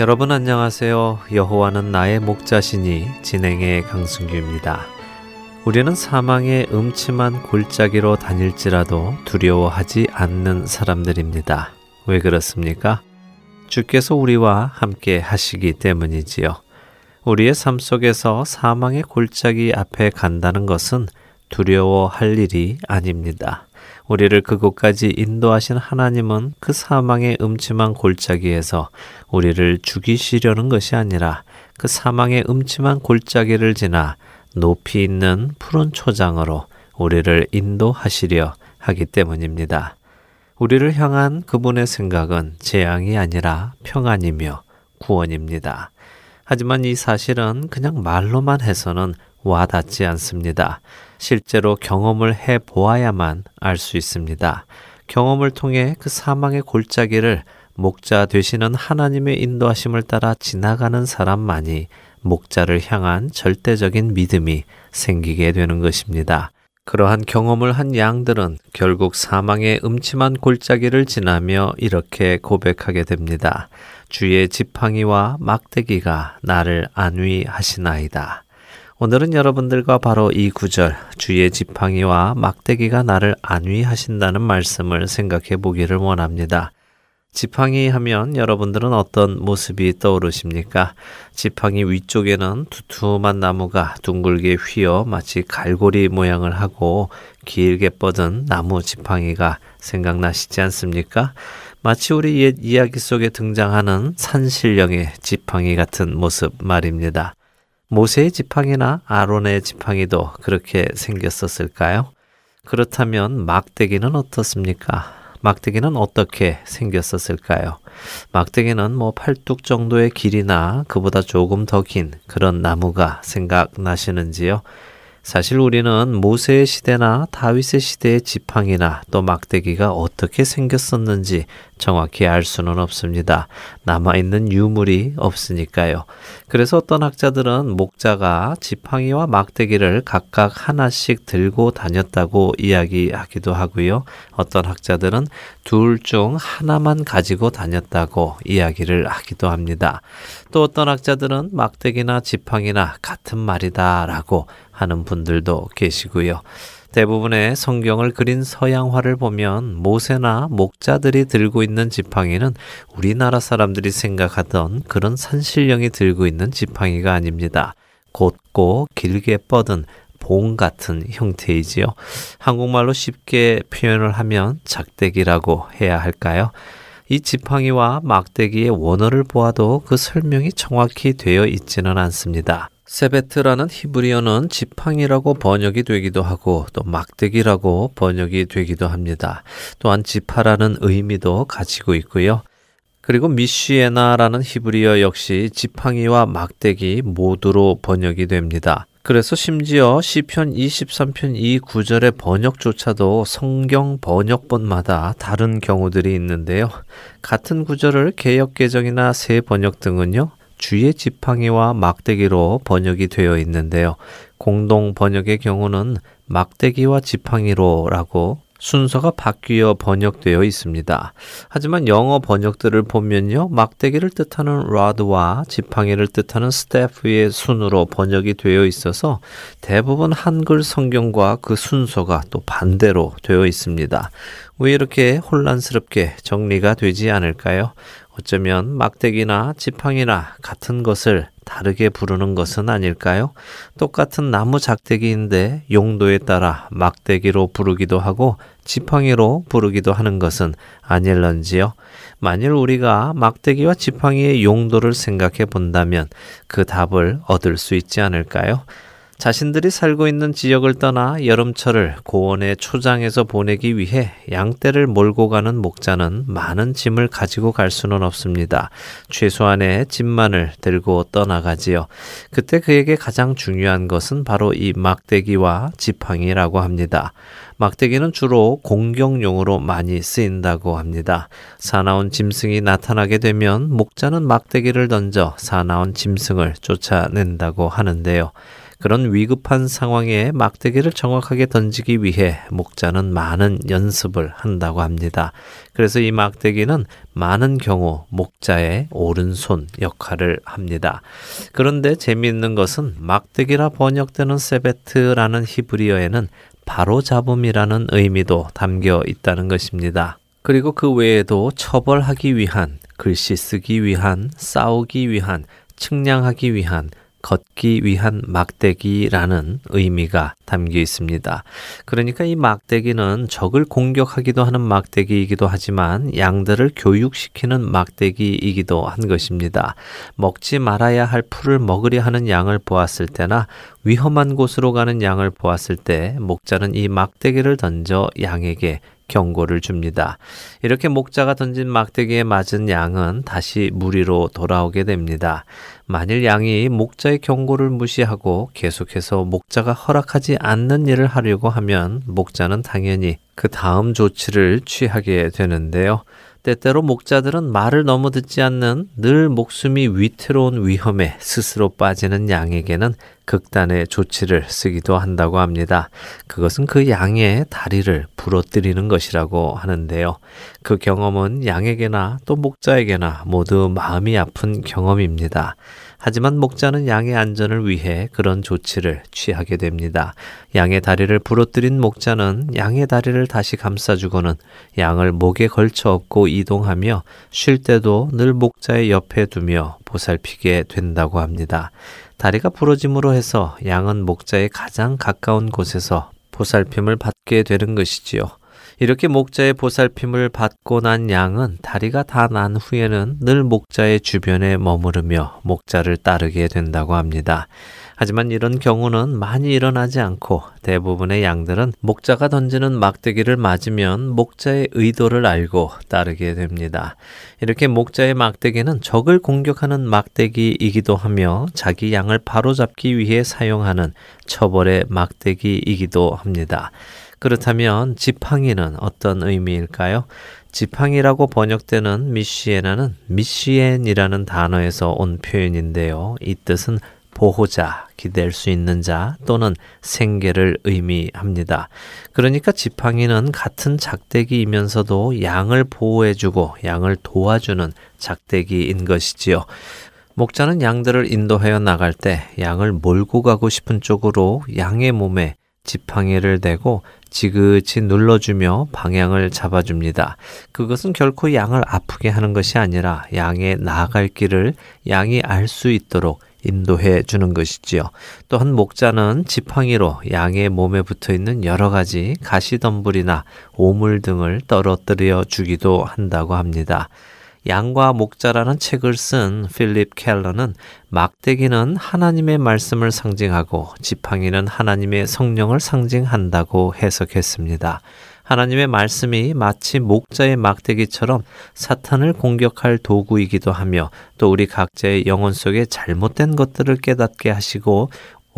여러분 안녕하세요. 여호와는 나의 목자시니 진행의 강승규입니다. 우리는 사망의 음침한 골짜기로 다닐지라도 두려워하지 않는 사람들입니다. 왜 그렇습니까? 주께서 우리와 함께 하시기 때문이지요. 우리의 삶 속에서 사망의 골짜기 앞에 간다는 것은 두려워할 일이 아닙니다. 우리를 그곳까지 인도하신 하나님은 그 사망의 음침한 골짜기에서 우리를 죽이시려는 것이 아니라 그 사망의 음침한 골짜기를 지나 높이 있는 푸른 초장으로 우리를 인도하시려 하기 때문입니다. 우리를 향한 그분의 생각은 재앙이 아니라 평안이며 구원입니다. 하지만 이 사실은 그냥 말로만 해서는 와닿지 않습니다. 실제로 경험을 해 보아야만 알 수 있습니다. 경험을 통해 그 사망의 골짜기를 목자 되시는 하나님의 인도하심을 따라 지나가는 사람만이 목자를 향한 절대적인 믿음이 생기게 되는 것입니다. 그러한 경험을 한 양들은 결국 사망의 음침한 골짜기를 지나며 이렇게 고백하게 됩니다. 주의 지팡이와 막대기가 나를 안위하시나이다. 오늘은 여러분들과 바로 이 구절, 주의 지팡이와 막대기가 나를 안위하신다는 말씀을 생각해 보기를 원합니다. 지팡이 하면 여러분들은 어떤 모습이 떠오르십니까? 지팡이 위쪽에는 두툼한 나무가 둥글게 휘어 마치 갈고리 모양을 하고 길게 뻗은 나무 지팡이가 생각나시지 않습니까? 마치 우리 옛 이야기 속에 등장하는 산신령의 지팡이 같은 모습 말입니다. 모세의 지팡이나 아론의 지팡이도 그렇게 생겼었을까요? 그렇다면 막대기는 어떻습니까? 막대기는 어떻게 생겼었을까요? 막대기는 뭐 팔뚝 정도의 길이나 그보다 조금 더 긴 그런 나무가 생각나시는지요? 사실 우리는 모세의 시대나 다윗의 시대의 지팡이나 또 막대기가 어떻게 생겼었는지 정확히 알 수는 없습니다. 남아있는 유물이 없으니까요. 그래서 어떤 학자들은 목자가 지팡이와 막대기를 각각 하나씩 들고 다녔다고 이야기하기도 하고요. 어떤 학자들은 둘 중 하나만 가지고 다녔다고 이야기를 하기도 합니다. 또 어떤 학자들은 막대기나 지팡이나 같은 말이다라고 하는 분들도 계시고요. 대부분의 성경을 그린 서양화를 보면 모세나 목자들이 들고 있는 지팡이는 우리나라 사람들이 생각하던 그런 산신령이 들고 있는 지팡이가 아닙니다. 곧고 길게 뻗은 봉 같은 형태이지요. 한국말로 쉽게 표현을 하면 작대기라고 해야 할까요? 이 지팡이와 막대기의 원어를 보아도 그 설명이 정확히 되어 있지는 않습니다. 세베트라는 히브리어는 지팡이라고 번역이 되기도 하고 또 막대기라고 번역이 되기도 합니다. 또한 지파라는 의미도 가지고 있고요. 그리고 미시에나라는 히브리어 역시 지팡이와 막대기 모두로 번역이 됩니다. 그래서 심지어 시편 23편 이 구절의 번역조차도 성경 번역본마다 다른 경우들이 있는데요. 같은 구절을 개역 개정이나 새 번역 등은요. 주의 지팡이와 막대기로 번역이 되어 있는데요. 공동 번역의 경우는 막대기와 지팡이로라고 순서가 바뀌어 번역되어 있습니다. 하지만 영어 번역들을 보면요. 막대기를 뜻하는 rod와 지팡이를 뜻하는 staff의 순으로 번역이 되어 있어서 대부분 한글 성경과 그 순서가 또 반대로 되어 있습니다. 왜 이렇게 혼란스럽게 정리가 되지 않을까요? 어쩌면 막대기나 지팡이나 같은 것을 다르게 부르는 것은 아닐까요? 똑같은 나무 작대기인데 용도에 따라 막대기로 부르기도 하고 지팡이로 부르기도 하는 것은 아닐런지요? 만일 우리가 막대기와 지팡이의 용도를 생각해 본다면 그 답을 얻을 수 있지 않을까요? 자신들이 살고 있는 지역을 떠나 여름철을 고원의 초장에서 보내기 위해 양떼를 몰고 가는 목자는 많은 짐을 가지고 갈 수는 없습니다. 최소한의 짐만을 들고 떠나가지요. 그때 그에게 가장 중요한 것은 바로 이 막대기와 지팡이라고 합니다. 막대기는 주로 공격용으로 많이 쓰인다고 합니다. 사나운 짐승이 나타나게 되면 목자는 막대기를 던져 사나운 짐승을 쫓아낸다고 하는데요. 그런 위급한 상황에 막대기를 정확하게 던지기 위해 목자는 많은 연습을 한다고 합니다. 그래서 이 막대기는 많은 경우 목자의 오른손 역할을 합니다. 그런데 재미있는 것은 막대기라 번역되는 세베트라는 히브리어에는 바로 잡음이라는 의미도 담겨 있다는 것입니다. 그리고 그 외에도 처벌하기 위한, 글씨 쓰기 위한, 싸우기 위한, 측량하기 위한, 걷기 위한 막대기라는 의미가 담겨 있습니다. 그러니까 이 막대기는 적을 공격하기도 하는 막대기이기도 하지만 양들을 교육시키는 막대기이기도 한 것입니다. 먹지 말아야 할 풀을 먹으려 하는 양을 보았을 때나 위험한 곳으로 가는 양을 보았을 때 목자는 이 막대기를 던져 양에게 경고를 줍니다. 이렇게 목자가 던진 막대기에 맞은 양은 다시 무리로 돌아오게 됩니다. 만일 양이 목자의 경고를 무시하고 계속해서 목자가 허락하지 않는 일을 하려고 하면 목자는 당연히 그 다음 조치를 취하게 되는데요. 때때로 목자들은 말을 너무 듣지 않는 늘 목숨이 위태로운 위험에 스스로 빠지는 양에게는 극단의 조치를 쓰기도 한다고 합니다. 그것은 그 양의 다리를 부러뜨리는 것이라고 하는데요. 그 경험은 양에게나 또 목자에게나 모두 마음이 아픈 경험입니다. 하지만 목자는 양의 안전을 위해 그런 조치를 취하게 됩니다. 양의 다리를 부러뜨린 목자는 양의 다리를 다시 감싸주고는 양을 목에 걸쳐 업고 이동하며 쉴 때도 늘 목자의 옆에 두며 보살피게 된다고 합니다. 다리가 부러짐으로 해서 양은 목자의 가장 가까운 곳에서 보살핌을 받게 되는 것이지요. 이렇게 목자의 보살핌을 받고 난 양은 다리가 다 난 후에는 늘 목자의 주변에 머무르며 목자를 따르게 된다고 합니다. 하지만 이런 경우는 많이 일어나지 않고 대부분의 양들은 목자가 던지는 막대기를 맞으면 목자의 의도를 알고 따르게 됩니다. 이렇게 목자의 막대기는 적을 공격하는 막대기이기도 하며 자기 양을 바로잡기 위해 사용하는 처벌의 막대기이기도 합니다. 그렇다면 지팡이는 어떤 의미일까요? 지팡이라고 번역되는 미시에나는 미시엔이라는 단어에서 온 표현인데요. 이 뜻은 보호자, 기댈 수 있는 자 또는 생계를 의미합니다. 그러니까 지팡이는 같은 작대기이면서도 양을 보호해주고 양을 도와주는 작대기인 것이지요. 목자는 양들을 인도하여 나갈 때 양을 몰고 가고 싶은 쪽으로 양의 몸에 지팡이를 대고 지그치 눌러주며 방향을 잡아줍니다. 그것은 결코 양을 아프게 하는 것이 아니라 양의 나아갈 길을 양이 알 수 있도록 인도해 주는 것이지요. 또한 목자는 지팡이로 양의 몸에 붙어 있는 여러 가지 가시덤불이나 오물 등을 떨어뜨려 주기도 한다고 합니다. 양과 목자라는 책을 쓴 필립 켈러는 막대기는 하나님의 말씀을 상징하고 지팡이는 하나님의 성령을 상징한다고 해석했습니다. 하나님의 말씀이 마치 목자의 막대기처럼 사탄을 공격할 도구이기도 하며 또 우리 각자의 영혼 속에 잘못된 것들을 깨닫게 하시고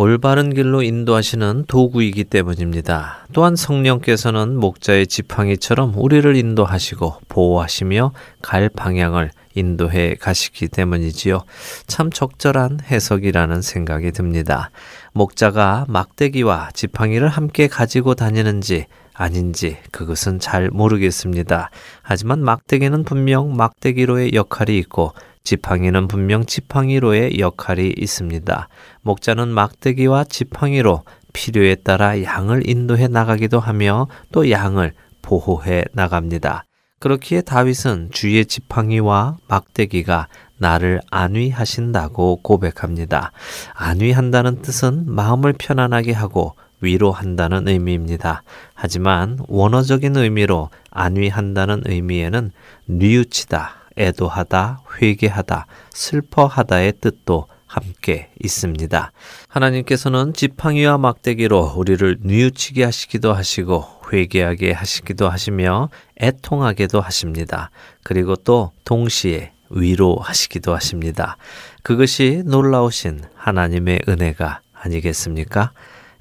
올바른 길로 인도하시는 도구이기 때문입니다. 또한 성령께서는 목자의 지팡이처럼 우리를 인도하시고 보호하시며 갈 방향을 인도해 가시기 때문이지요. 참 적절한 해석이라는 생각이 듭니다. 목자가 막대기와 지팡이를 함께 가지고 다니는지 아닌지 그것은 잘 모르겠습니다. 하지만 막대기는 분명 막대기로의 역할이 있고 지팡이는 분명 지팡이로의 역할이 있습니다. 목자는 막대기와 지팡이로 필요에 따라 양을 인도해 나가기도 하며 또 양을 보호해 나갑니다. 그렇기에 다윗은 주의 지팡이와 막대기가 나를 안위하신다고 고백합니다. 안위한다는 뜻은 마음을 편안하게 하고 위로한다는 의미입니다. 하지만 원어적인 의미로 안위한다는 의미에는 뉘우치다, 애도하다, 회개하다, 슬퍼하다의 뜻도 함께 있습니다. 하나님께서는 지팡이와 막대기로 우리를 뉘우치게 하시기도 하시고 회개하게 하시기도 하시며 애통하게도 하십니다. 그리고 또 동시에 위로하시기도 하십니다. 그것이 놀라우신 하나님의 은혜가 아니겠습니까?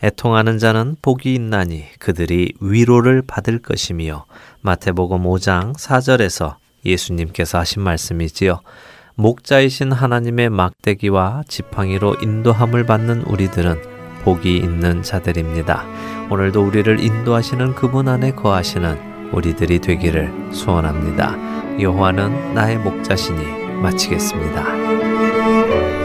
애통하는 자는 복이 있나니 그들이 위로를 받을 것이며 마태복음 5장 4절에서 예수님께서 하신 말씀이지요. 목자이신 하나님의 막대기와 지팡이로 인도함을 받는 우리들은 복이 있는 자들입니다. 오늘도 우리를 인도하시는 그분 안에 거하시는 우리들이 되기를 소원합니다. 여호와는 나의 목자시니 마치겠습니다.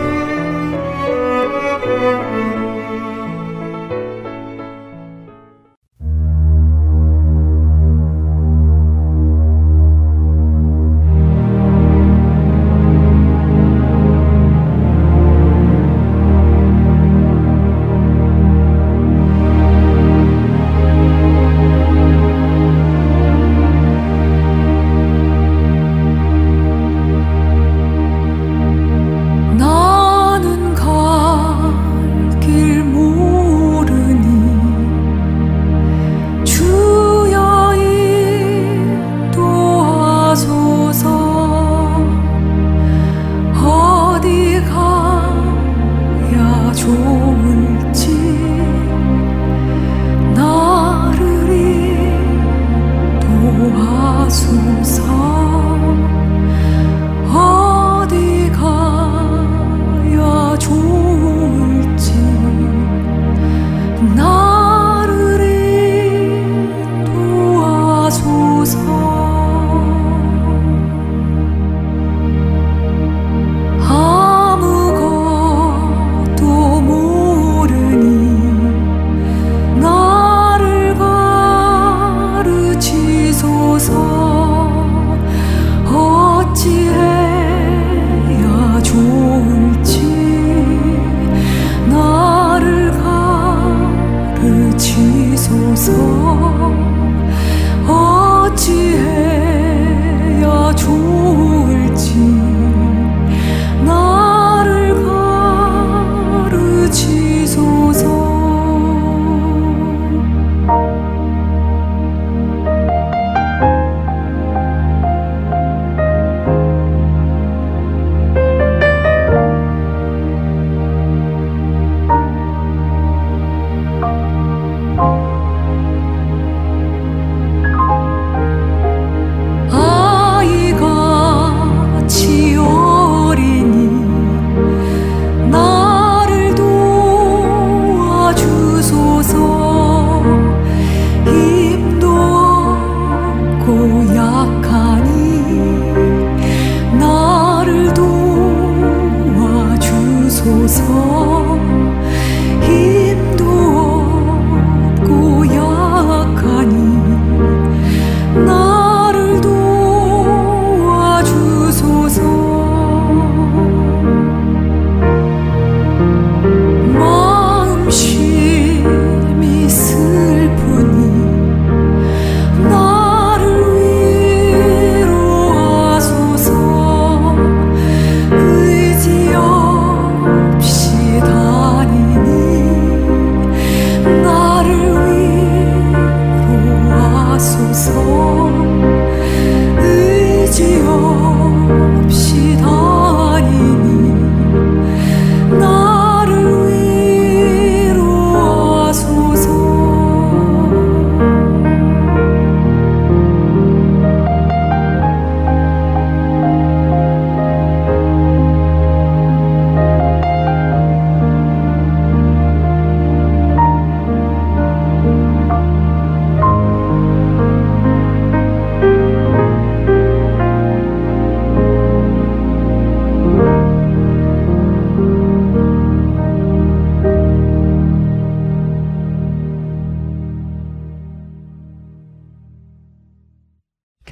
Số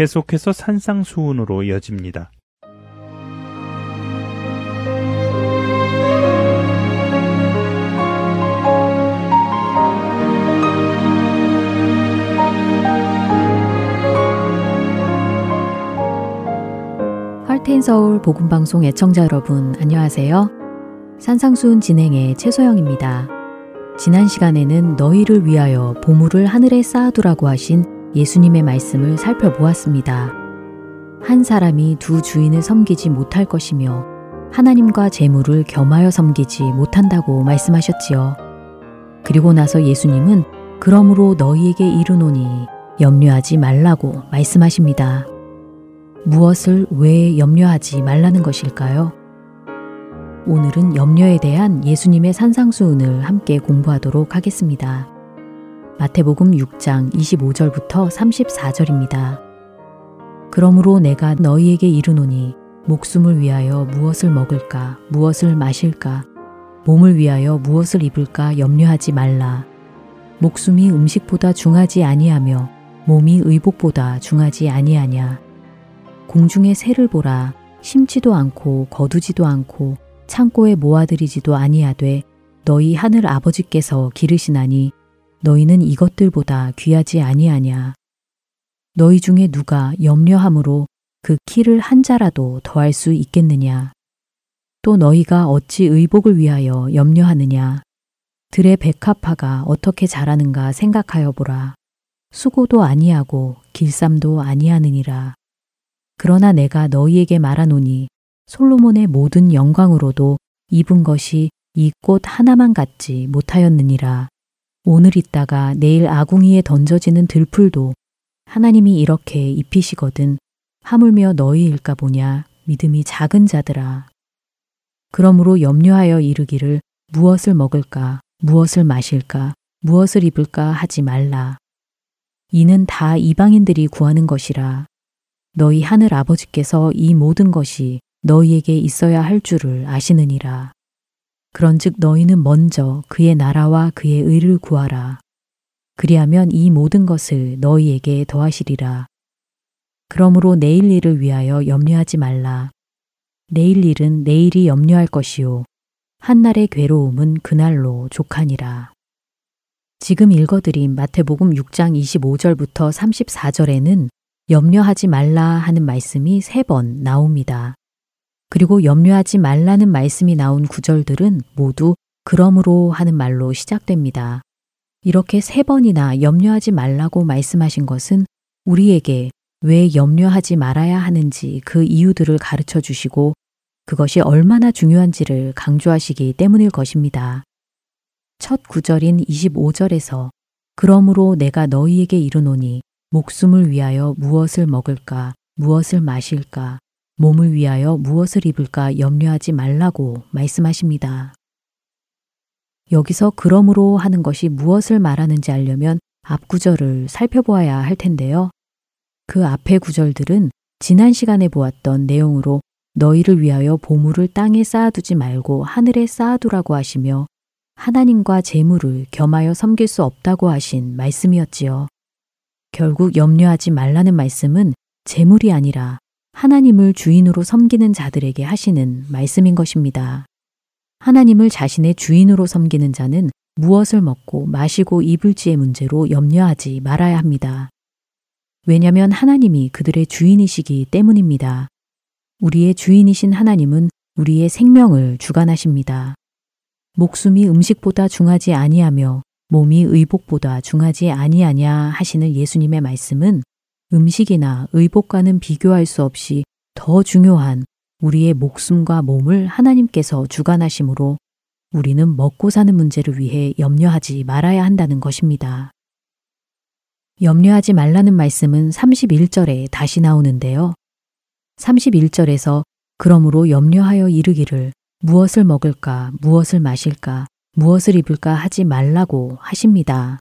계속해서 산상수훈으로 이어집니다. 할텐 서울 복음 방송 애청자 여러분 안녕하세요. 산상수훈 진행의 최소영입니다. 지난 시간에는 너희를 위하여 보물을 하늘에 쌓아두라고 하신 예수님의 말씀을 살펴보았습니다. 한 사람이 두 주인을 섬기지 못할 것이며 하나님과 재물을 겸하여 섬기지 못한다고 말씀하셨지요. 그리고 나서 예수님은 그러므로 너희에게 이르노니 염려하지 말라고 말씀하십니다. 무엇을 왜 염려하지 말라는 것일까요? 오늘은 염려에 대한 예수님의 산상수훈을 함께 공부하도록 하겠습니다. 마태복음 6장 25절부터 34절입니다. 그러므로 내가 너희에게 이르노니 목숨을 위하여 무엇을 먹을까, 무엇을 마실까, 몸을 위하여 무엇을 입을까 염려하지 말라. 목숨이 음식보다 중하지 아니하며 몸이 의복보다 중하지 아니하냐. 공중의 새를 보라 심지도 않고 거두지도 않고 창고에 모아들이지도 아니하되 너희 하늘 아버지께서 기르시나니 너희는 이것들보다 귀하지 아니하냐? 너희 중에 누가 염려함으로 그 키를 한 자라도 더할 수 있겠느냐? 또 너희가 어찌 의복을 위하여 염려하느냐? 들의 백합화가 어떻게 자라는가 생각하여 보라. 수고도 아니하고 길쌈도 아니하느니라. 그러나 내가 너희에게 말하노니 솔로몬의 모든 영광으로도 입은 것이 이 꽃 하나만 갖지 못하였느니라. 오늘 있다가 내일 아궁이에 던져지는 들풀도 하나님이 이렇게 입히시거든 하물며 너희일까 보냐 믿음이 작은 자들아. 그러므로 염려하여 이르기를 무엇을 먹을까 무엇을 마실까 무엇을 입을까 하지 말라. 이는 다 이방인들이 구하는 것이라. 너희 하늘 아버지께서 이 모든 것이 너희에게 있어야 할 줄을 아시느니라. 그런즉 너희는 먼저 그의 나라와 그의 의를 구하라. 그리하면 이 모든 것을 너희에게 더하시리라. 그러므로 내일 일을 위하여 염려하지 말라. 내일 일은 내일이 염려할 것이요. 한날의 괴로움은 그날로 족하니라. 지금 읽어드린 마태복음 6장 25절부터 34절에는 염려하지 말라 하는 말씀이 세 번 나옵니다. 그리고 염려하지 말라는 말씀이 나온 구절들은 모두 그러므로 하는 말로 시작됩니다. 이렇게 세 번이나 염려하지 말라고 말씀하신 것은 우리에게 왜 염려하지 말아야 하는지 그 이유들을 가르쳐 주시고 그것이 얼마나 중요한지를 강조하시기 때문일 것입니다. 첫 구절인 25절에서 그러므로 내가 너희에게 이르노니 목숨을 위하여 무엇을 먹을까, 무엇을 마실까, 몸을 위하여 무엇을 입을까 염려하지 말라고 말씀하십니다. 여기서 그러므로 하는 것이 무엇을 말하는지 알려면 앞 구절을 살펴보아야 할 텐데요. 그 앞의 구절들은 지난 시간에 보았던 내용으로 너희를 위하여 보물을 땅에 쌓아두지 말고 하늘에 쌓아두라고 하시며 하나님과 재물을 겸하여 섬길 수 없다고 하신 말씀이었지요. 결국 염려하지 말라는 말씀은 재물이 아니라 하나님을 주인으로 섬기는 자들에게 하시는 말씀인 것입니다. 하나님을 자신의 주인으로 섬기는 자는 무엇을 먹고 마시고 입을지의 문제로 염려하지 말아야 합니다. 왜냐하면 하나님이 그들의 주인이시기 때문입니다. 우리의 주인이신 하나님은 우리의 생명을 주관하십니다. 목숨이 음식보다 중하지 아니하며 몸이 의복보다 중하지 아니하냐 하시는 예수님의 말씀은 음식이나 의복과는 비교할 수 없이 더 중요한 우리의 목숨과 몸을 하나님께서 주관하시므로 우리는 먹고 사는 문제를 위해 염려하지 말아야 한다는 것입니다. 염려하지 말라는 말씀은 31절에 다시 나오는데요. 31절에서 그러므로 염려하여 이르기를 무엇을 먹을까, 무엇을 마실까, 무엇을 입을까 하지 말라고 하십니다.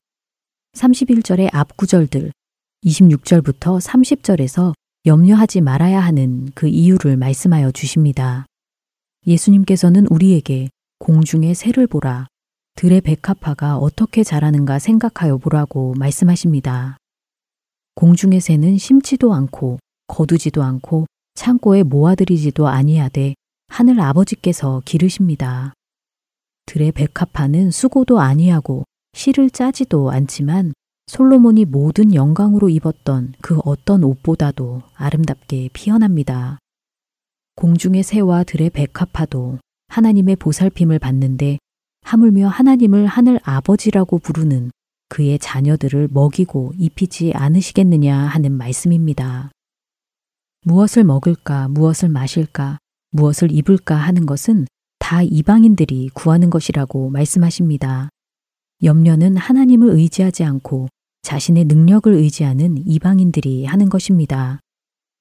31절의 앞구절들, 26절부터 30절에서 염려하지 말아야 하는 그 이유를 말씀하여 주십니다. 예수님께서는 우리에게 공중의 새를 보라, 들의 백합화가 어떻게 자라는가 생각하여 보라고 말씀하십니다. 공중의 새는 심지도 않고 거두지도 않고 창고에 모아들이지도 아니하되 하늘 아버지께서 기르십니다. 들의 백합화는 수고도 아니하고 실을 짜지도 않지만 솔로몬이 모든 영광으로 입었던 그 어떤 옷보다도 아름답게 피어납니다. 공중의 새와 들의 백합화도 하나님의 보살핌을 받는데 하물며 하나님을 하늘 아버지라고 부르는 그의 자녀들을 먹이고 입히지 않으시겠느냐 하는 말씀입니다. 무엇을 먹을까, 무엇을 마실까, 무엇을 입을까 하는 것은 다 이방인들이 구하는 것이라고 말씀하십니다. 염려는 하나님을 의지하지 않고 자신의 능력을 의지하는 이방인들이 하는 것입니다.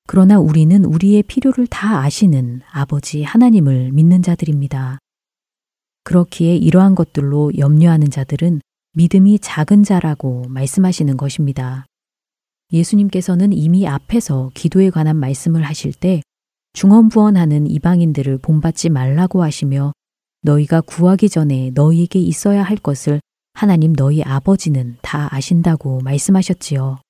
그러나 우리는 우리의 필요를 다 아시는 아버지 하나님을 믿는 자들입니다. 그렇기에 이러한 것들로 염려하는 자들은 믿음이 작은 자라고 말씀하시는 것입니다. 예수님께서는 이미 앞에서 기도에 관한 말씀을 하실 때 중언부언하는 이방인들을 본받지 말라고 하시며 너희가 구하기 전에 너희에게 있어야 할 것을 하나님 너희 아버지는 다 아신다고 말씀하셨지요.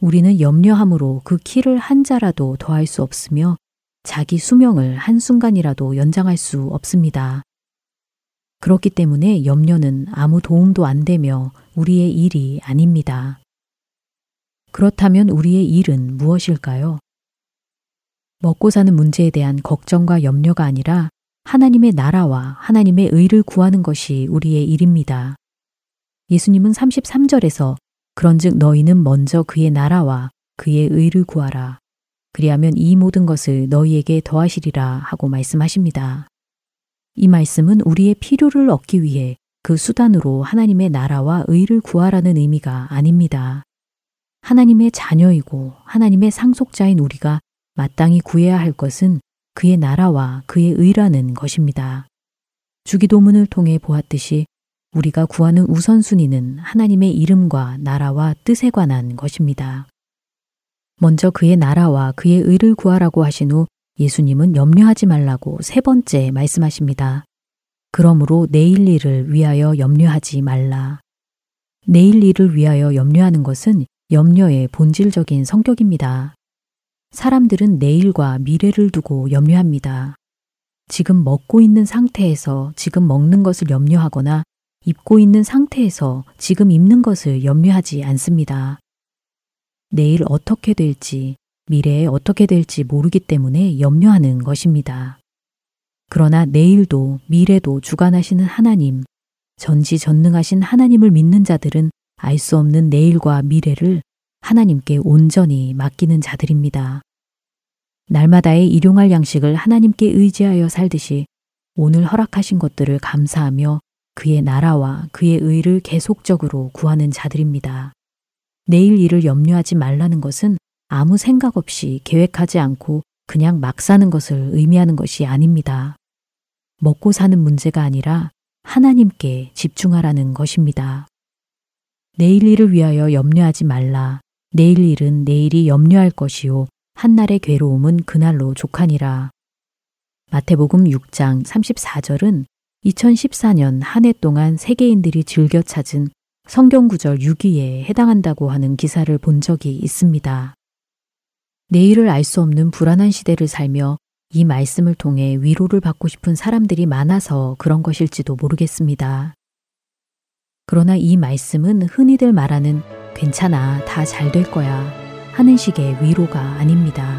우리는 염려함으로 그 키를 한 자라도 더할 수 없으며 자기 수명을 한순간이라도 연장할 수 없습니다. 그렇기 때문에 염려는 아무 도움도 안 되며 우리의 일이 아닙니다. 그렇다면 우리의 일은 무엇일까요? 먹고 사는 문제에 대한 걱정과 염려가 아니라 하나님의 나라와 하나님의 의를 구하는 것이 우리의 일입니다. 예수님은 33절에서 그런즉 너희는 먼저 그의 나라와 그의 의를 구하라. 그리하면 이 모든 것을 너희에게 더하시리라 하고 말씀하십니다. 이 말씀은 우리의 필요를 얻기 위해 그 수단으로 하나님의 나라와 의를 구하라는 의미가 아닙니다. 하나님의 자녀이고 하나님의 상속자인 우리가 마땅히 구해야 할 것은 그의 나라와 그의 의라는 것입니다. 주기도문을 통해 보았듯이 우리가 구하는 우선순위는 하나님의 이름과 나라와 뜻에 관한 것입니다. 먼저 그의 나라와 그의 의를 구하라고 하신 후 예수님은 염려하지 말라고 세 번째 말씀하십니다. 그러므로 내일 일을 위하여 염려하지 말라. 내일 일을 위하여 염려하는 것은 염려의 본질적인 성격입니다. 사람들은 내일과 미래를 두고 염려합니다. 지금 먹고 있는 상태에서 지금 먹는 것을 염려하거나 입고 있는 상태에서 지금 입는 것을 염려하지 않습니다. 내일 어떻게 될지, 미래에 어떻게 될지 모르기 때문에 염려하는 것입니다. 그러나 내일도 미래도 주관하시는 하나님, 전지전능하신 하나님을 믿는 자들은 알 수 없는 내일과 미래를 하나님께 온전히 맡기는 자들입니다. 날마다의 일용할 양식을 하나님께 의지하여 살듯이 오늘 허락하신 것들을 감사하며 그의 나라와 그의 의를 계속적으로 구하는 자들입니다. 내일 일을 염려하지 말라는 것은 아무 생각 없이 계획하지 않고 그냥 막 사는 것을 의미하는 것이 아닙니다. 먹고 사는 문제가 아니라 하나님께 집중하라는 것입니다. 내일 일을 위하여 염려하지 말라. 내일 일은 내일이 염려할 것이요. 한날의 괴로움은 그날로 족하니라. 마태복음 6장 34절은 2014년 한 해 동안 세계인들이 즐겨 찾은 성경구절 6위에 해당한다고 하는 기사를 본 적이 있습니다. 내일을 알 수 없는 불안한 시대를 살며 이 말씀을 통해 위로를 받고 싶은 사람들이 많아서 그런 것일지도 모르겠습니다. 그러나 이 말씀은 흔히들 말하는 괜찮아, 다 잘 될 거야 하는 식의 위로가 아닙니다.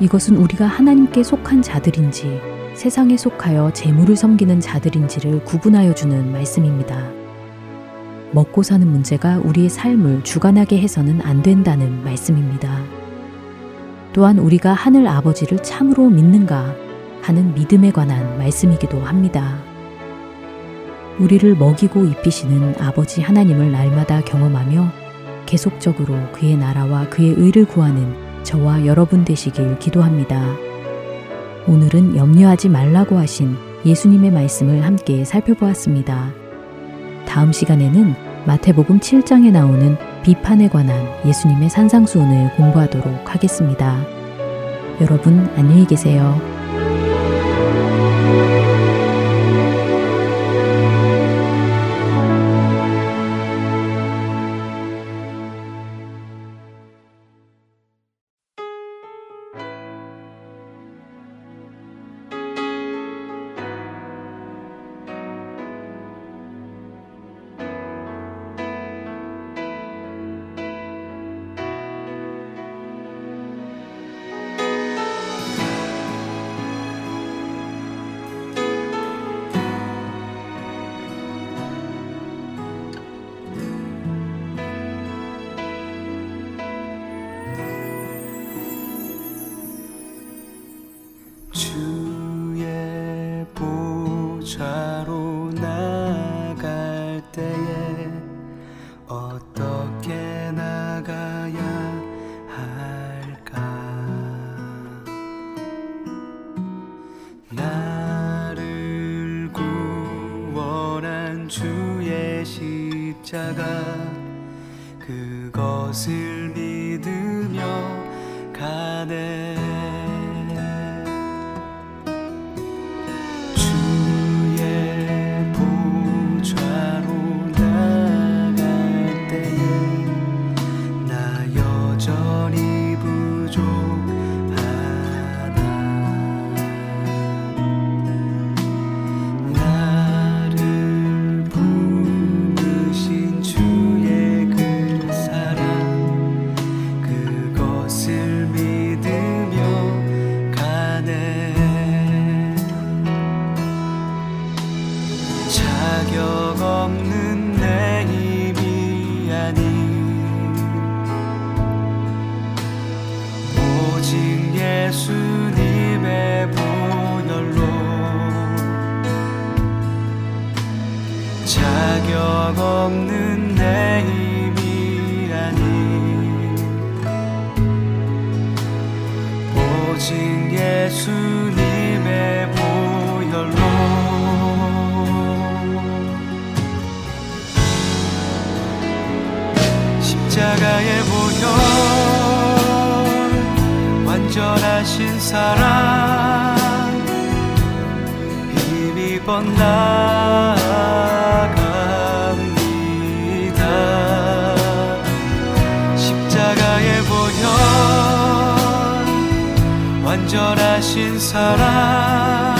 이것은 우리가 하나님께 속한 자들인지 세상에 속하여 재물을 섬기는 자들인지를 구분하여 주는 말씀입니다. 먹고 사는 문제가 우리의 삶을 주관하게 해서는 안 된다는 말씀입니다. 또한 우리가 하늘 아버지를 참으로 믿는가 하는 믿음에 관한 말씀이기도 합니다. 우리를 먹이고 입히시는 아버지 하나님을 날마다 경험하며 계속적으로 그의 나라와 그의 의를 구하는 저와 여러분 되시길 기도합니다. 오늘은 염려하지 말라고 하신 예수님의 말씀을 함께 살펴보았습니다. 다음 시간에는 마태복음 7장에 나오는 비판에 관한 예수님의 산상수훈을 공부하도록 하겠습니다. 여러분 안녕히 계세요. 자격 없는 내 힘이 아닌 오직 예수님의 보혈로. 십자가의 보혈 완전하신 사랑. 힘이 번나 하신 사랑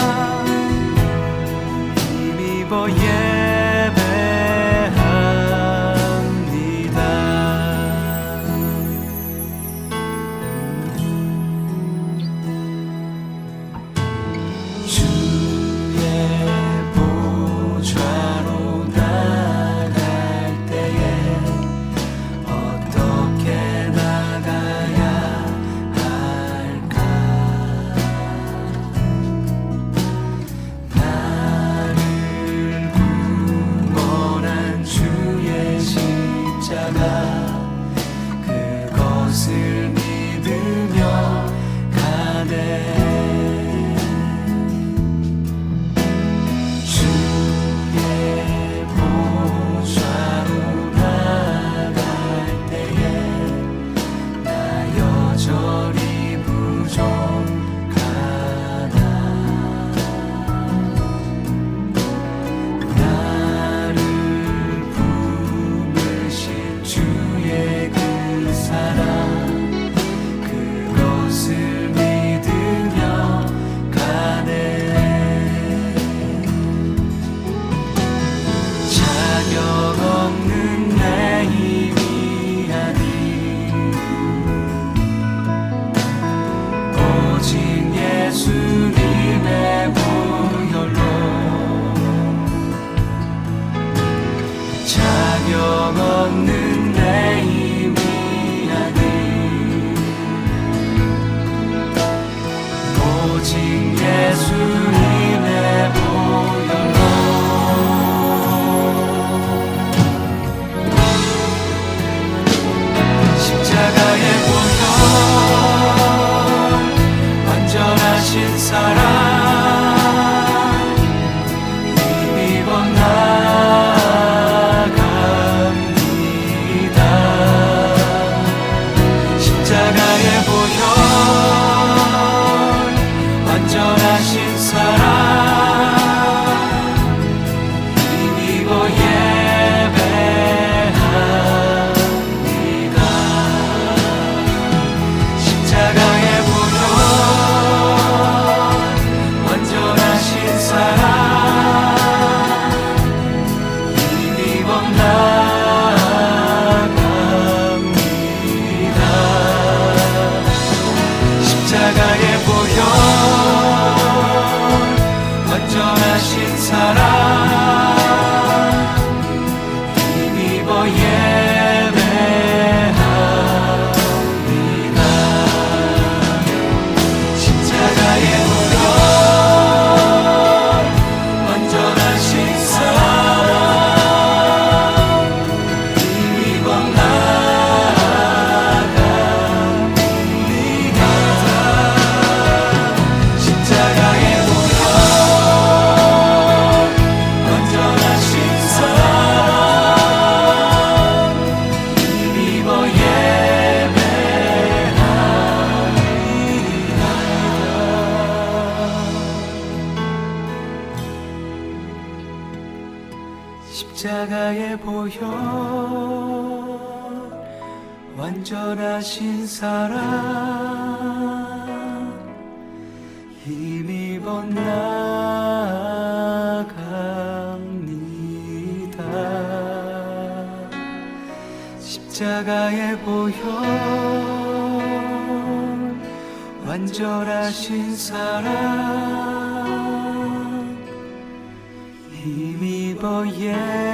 힘입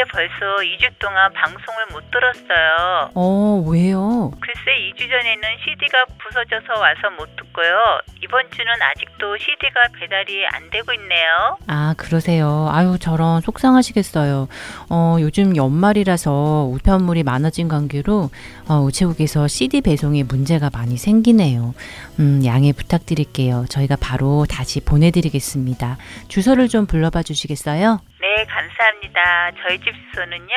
근데 벌써 2주 동안 방송을 못 들었어요. 어, 왜요? 글쎄 2주 전에는 CD가 부서져서 와서 못 듣고요. 이번 주는 아직도 CD가 배달이 안 되고 있네요. 아, 그러세요. 아유, 저런 속상하시겠어요. 어, 요즘 연말이라서 우편물이 많아진 관계로 어, 우체국에서 CD 배송에 문제가 많이 생기네요. 음, 양해 부탁드릴게요. 저희가 바로 다시 보내드리겠습니다. 주소를 좀 불러봐 주시겠어요? 네, 감사합니다. 저희 집 주소는요.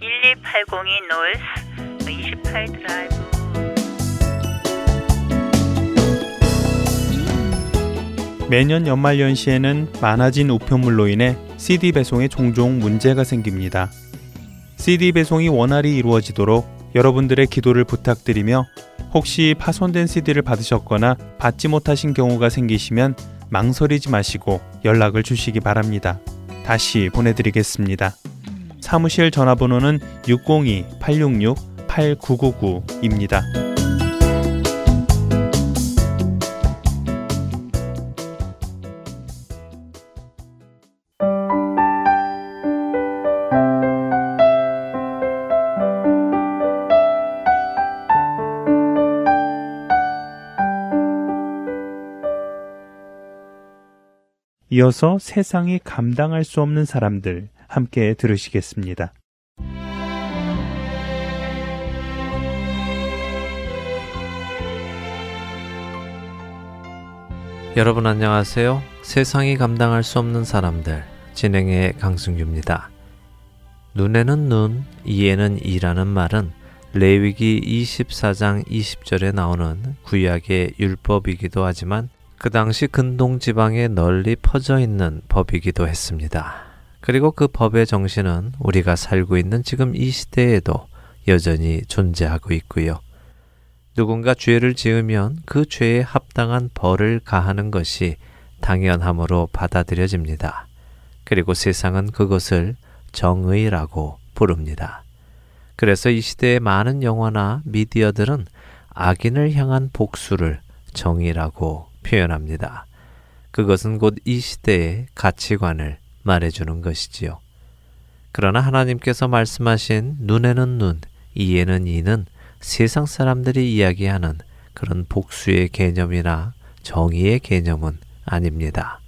12802 노스 28 드라이브 매년 연말 연시에는 많아진 우편물로 인해 CD 배송에 종종 문제가 생깁니다. CD 배송이 원활히 이루어지도록 여러분들의 기도를 부탁드리며 혹시 파손된 CD를 받으셨거나 받지 못하신 경우가 생기시면 망설이지 마시고 연락을 주시기 바랍니다. 다시 보내드리겠습니다. 사무실 전화번호는 602-866-8999입니다. 이어서 세상이 감당할 수 없는 사람들 함께 들으시겠습니다. 여러분 안녕하세요. 세상이 감당할 수 없는 사람들 진행의 강승규입니다. 눈에는 눈, 이에는 이라는 말은 레위기 24장 20절에 나오는 구약의 율법이기도 하지만 그 당시 근동 지방에 널리 퍼져 있는 법이기도 했습니다. 그리고 그 법의 정신은 우리가 살고 있는 지금 이 시대에도 여전히 존재하고 있고요. 누군가 죄를 지으면 그 죄에 합당한 벌을 가하는 것이 당연함으로 받아들여집니다. 그리고 세상은 그것을 정의라고 부릅니다. 그래서 이 시대의 많은 영화나 미디어들은 악인을 향한 복수를 정의라고 표현합니다. 그것은 곧 이 시대의 가치관을 말해주는 것이지요. 그러나 하나님께서 말씀하신 눈에는 눈, 이에는 이는 세상 사람들이 이야기하는 그런 복수의 개념이나 정의의 개념은 아닙니다.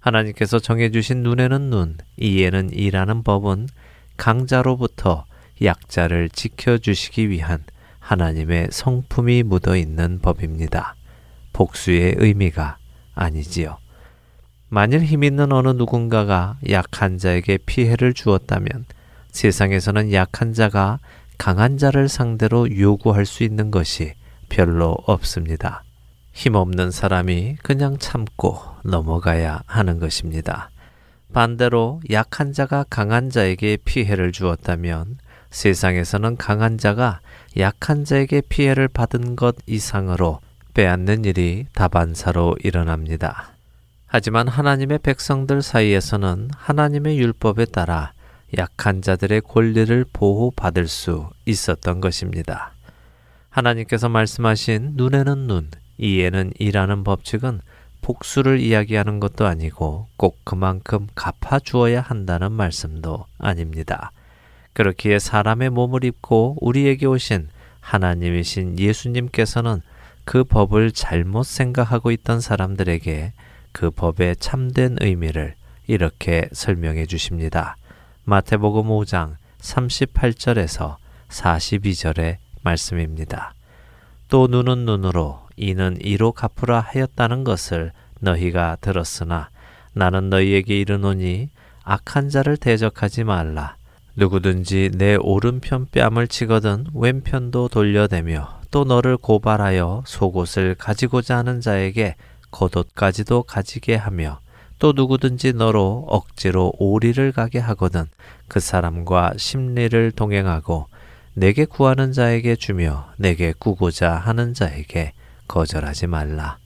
하나님께서 정해주신 눈에는 눈, 이에는 이라는 법은 강자로부터 약자를 지켜주시기 위한 하나님의 성품이 묻어 있는 법입니다. 복수의 의미가 아니지요. 만일 힘 있는 어느 누군가가 약한 자에게 피해를 주었다면 세상에서는 약한 자가 강한 자를 상대로 요구할 수 있는 것이 별로 없습니다. 힘없는 사람이 그냥 참고 넘어가야 하는 것입니다. 반대로 약한 자가 강한 자에게 피해를 주었다면 세상에서는 강한 자가 약한 자에게 피해를 받은 것 이상으로 빼앗는 일이 다반사로 일어납니다. 하지만 하나님의 백성들 사이에서는 하나님의 율법에 따라 약한 자들의 권리를 보호받을 수 있었던 것입니다. 하나님께서 말씀하신 눈에는 눈, 이에는 이라는 법칙은 복수를 이야기하는 것도 아니고 꼭 그만큼 갚아주어야 한다는 말씀도 아닙니다. 그렇기에 사람의 몸을 입고 우리에게 오신 하나님이신 예수님께서는 그 법을 잘못 생각하고 있던 사람들에게 그 법의 참된 의미를 이렇게 설명해 주십니다. 마태복음 5장 38절에서 42절의 말씀입니다. 또 눈은 눈으로 이는 이로 갚으라 하였다는 것을 너희가 들었으나 나는 너희에게 이르노니 악한 자를 대적하지 말라. 누구든지 내 오른편 뺨을 치거든 왼편도 돌려대며 또 너를 고발하여 속옷을 가지고자 하는 자에게 겉옷까지도 가지게 하며 또 누구든지 너로 억지로 오리를 가게 하거든 그 사람과 심리를 동행하고 내게 구하는 자에게 주며 내게 구고자 하는 자에게 거절하지 말라.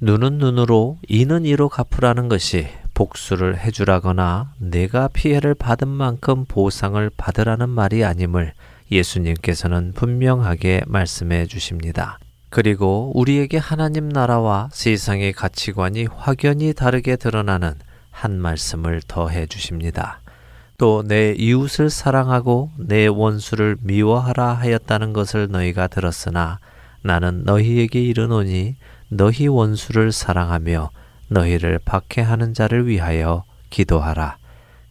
눈은 눈으로 이는 이로 갚으라는 것이 복수를 해주라거나 내가 피해를 받은 만큼 보상을 받으라는 말이 아님을 예수님께서는 분명하게 말씀해 주십니다. 그리고 우리에게 하나님 나라와 세상의 가치관이 확연히 다르게 드러나는 한 말씀을 더해 주십니다. 또 내 이웃을 사랑하고 내 원수를 미워하라 하였다는 것을 너희가 들었으나 나는 너희에게 이르노니 너희 원수를 사랑하며 너희를 박해하는 자를 위하여 기도하라.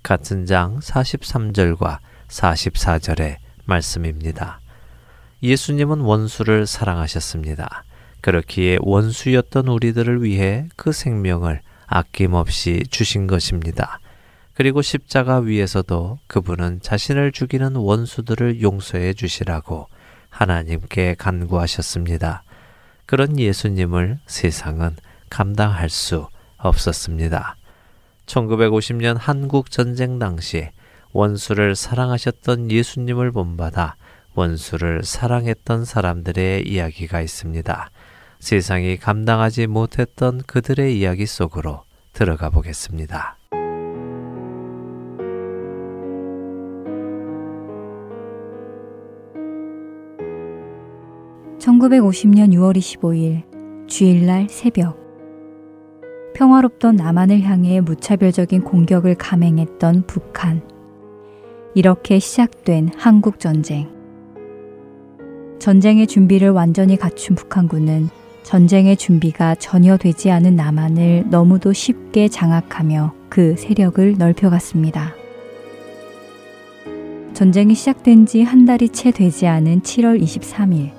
같은 장 43절과 44절의 말씀입니다. 예수님은 원수를 사랑하셨습니다. 그렇기에 원수였던 우리들을 위해 그 생명을 아낌없이 주신 것입니다. 그리고 십자가 위에서도 그분은 자신을 죽이는 원수들을 용서해 주시라고 하나님께 간구하셨습니다. 그런 예수님을 세상은 감당할 수 없었습니다. 1950년 한국 전쟁 당시 원수를 사랑하셨던 예수님을 본받아 원수를 사랑했던 사람들의 이야기가 있습니다. 세상이 감당하지 못했던 그들의 이야기 속으로 들어가 보겠습니다. 1950년 6월 25일 주일날 새벽 평화롭던 남한을 향해 무차별적인 공격을 감행했던 북한. 이렇게 시작된 한국 전쟁. 전쟁의 준비를 완전히 갖춘 북한군은 전쟁의 준비가 전혀 되지 않은 남한을 너무도 쉽게 장악하며 그 세력을 넓혀갔습니다. 전쟁이 시작된 지 한 달이 채 되지 않은 7월 23일.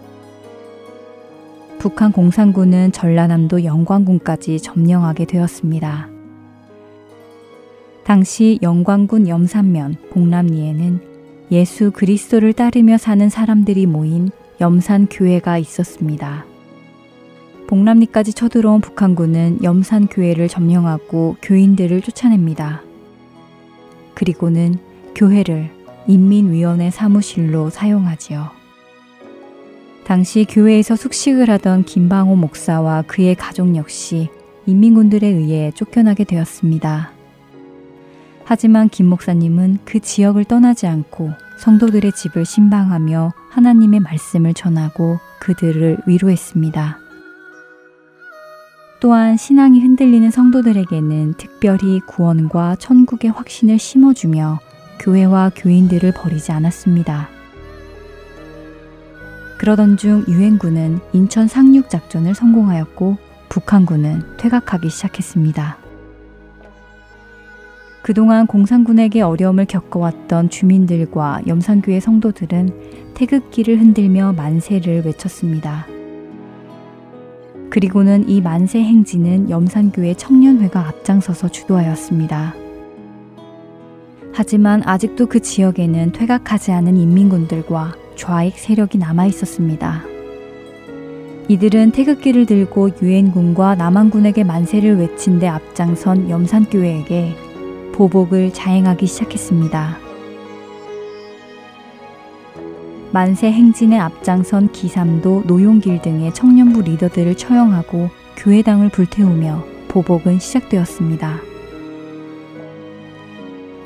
북한 공산군은 전라남도 영광군까지 점령하게 되었습니다. 당시 영광군 염산면 봉남리에는 예수 그리스도를 따르며 사는 사람들이 모인 염산 교회가 있었습니다. 봉남리까지 쳐들어온 북한군은 염산 교회를 점령하고 교인들을 쫓아냅니다. 그리고는 교회를 인민위원회 사무실로 사용하지요. 당시 교회에서 숙식을 하던 김방호 목사와 그의 가족 역시 인민군들에 의해 쫓겨나게 되었습니다. 하지만 김 목사님은 그 지역을 떠나지 않고 성도들의 집을 신방하며 하나님의 말씀을 전하고 그들을 위로했습니다. 또한 신앙이 흔들리는 성도들에게는 특별히 구원과 천국의 확신을 심어주며 교회와 교인들을 버리지 않았습니다. 그러던 중 유엔군은 인천 상륙 작전을 성공하였고 북한군은 퇴각하기 시작했습니다. 그동안 공산군에게 어려움을 겪어왔던 주민들과 염산교회 성도들은 태극기를 흔들며 만세를 외쳤습니다. 그리고는 이 만세 행진은 염산교회 청년회가 앞장서서 주도하였습니다. 하지만 아직도 그 지역에는 퇴각하지 않은 인민군들과 좌익 세력이 남아 있었습니다. 이들은 태극기를 들고 유엔군과 남한군에게 만세를 외친 데 앞장선 염산교회에게 보복을 자행하기 시작했습니다. 만세 행진에 앞장선 기삼도 노용길 등의 청년부 리더들을 처형하고 교회당을 불태우며 보복은 시작되었습니다.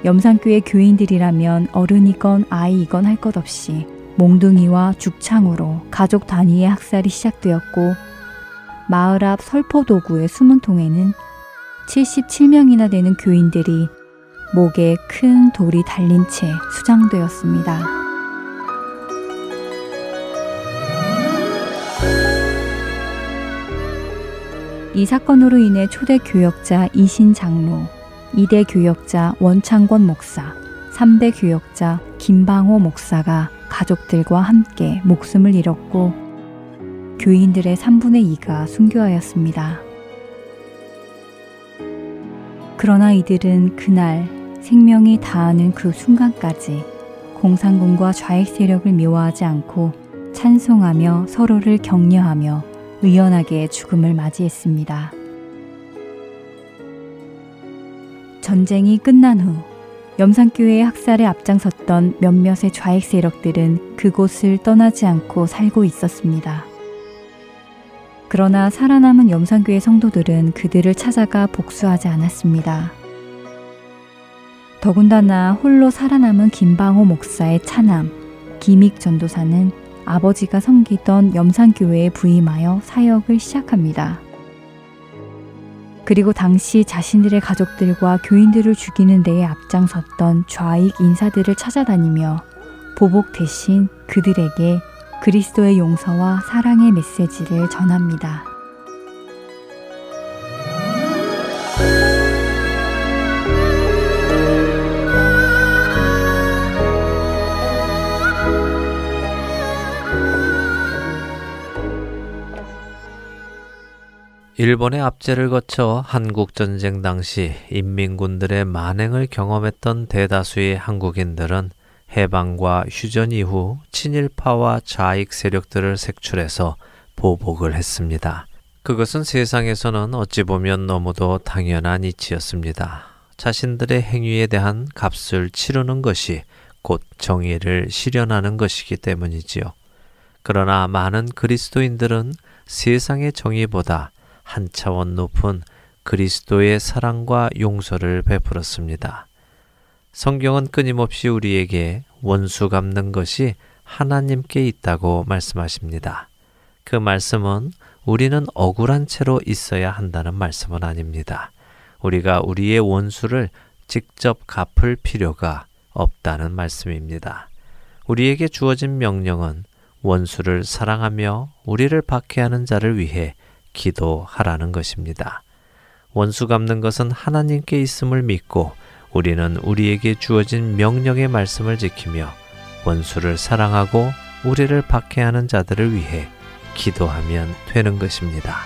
염산교회 교인들이라면 어른이건 아이이건 할 것 없이 몽둥이와 죽창으로 가족 단위의 학살이 시작되었고 마을 앞 설포도구의 숨은 통에는 77명이나 되는 교인들이 목에 큰 돌이 달린 채 수장되었습니다. 이 사건으로 인해 초대 교역자 이신 장로, 2대 교역자 원창권 목사, 3대 교역자 김방호 목사가 가족들과 함께 목숨을 잃었고 교인들의 3분의 2가 순교하였습니다. 그러나 이들은 그날 생명이 다하는 그 순간까지 공산군과 좌익 세력을 미워하지 않고 찬송하며 서로를 격려하며 의연하게 죽음을 맞이했습니다. 전쟁이 끝난 후 염산교회의 학살에 앞장섰던 몇몇의 좌익 세력들은 그곳을 떠나지 않고 살고 있었습니다. 그러나 살아남은 염산교회 성도들은 그들을 찾아가 복수하지 않았습니다. 더군다나 홀로 살아남은 김방호 목사의 차남 김익 전도사는 아버지가 섬기던 염산교회에 부임하여 사역을 시작합니다. 그리고 당시 자신들의 가족들과 교인들을 죽이는 데에 앞장섰던 좌익 인사들을 찾아다니며 보복 대신 그들에게 그리스도의 용서와 사랑의 메시지를 전합니다. 일본의 압제를 거쳐 한국 전쟁 당시 인민군들의 만행을 경험했던 대다수의 한국인들은 해방과 휴전 이후 친일파와 좌익 세력들을 색출해서 보복을 했습니다. 그것은 세상에서는 어찌 보면 너무도 당연한 이치였습니다. 자신들의 행위에 대한 값을 치르는 것이 곧 정의를 실현하는 것이기 때문이지요. 그러나 많은 그리스도인들은 세상의 정의보다 한 차원 높은 그리스도의 사랑과 용서를 베풀었습니다. 성경은 끊임없이 우리에게 원수 갚는 것이 하나님께 있다고 말씀하십니다. 그 말씀은 우리는 억울한 채로 있어야 한다는 말씀은 아닙니다. 우리가 우리의 원수를 직접 갚을 필요가 없다는 말씀입니다. 우리에게 주어진 명령은 원수를 사랑하며 우리를 박해하는 자를 위해 기도하라는 것입니다. 원수 갚는 것은 하나님께 있음을 믿고 우리는 우리에게 주어진 명령의 말씀을 지키며 원수를 사랑하고 우리를 박해하는 자들을 위해 기도하면 되는 것입니다.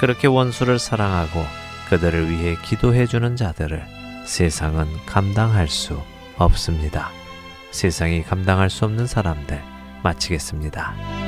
그렇게 원수를 사랑하고 그들을 위해 기도해 주는 자들을 세상은 감당할 수 없습니다. 세상이 감당할 수 없는 사람들 마치겠습니다.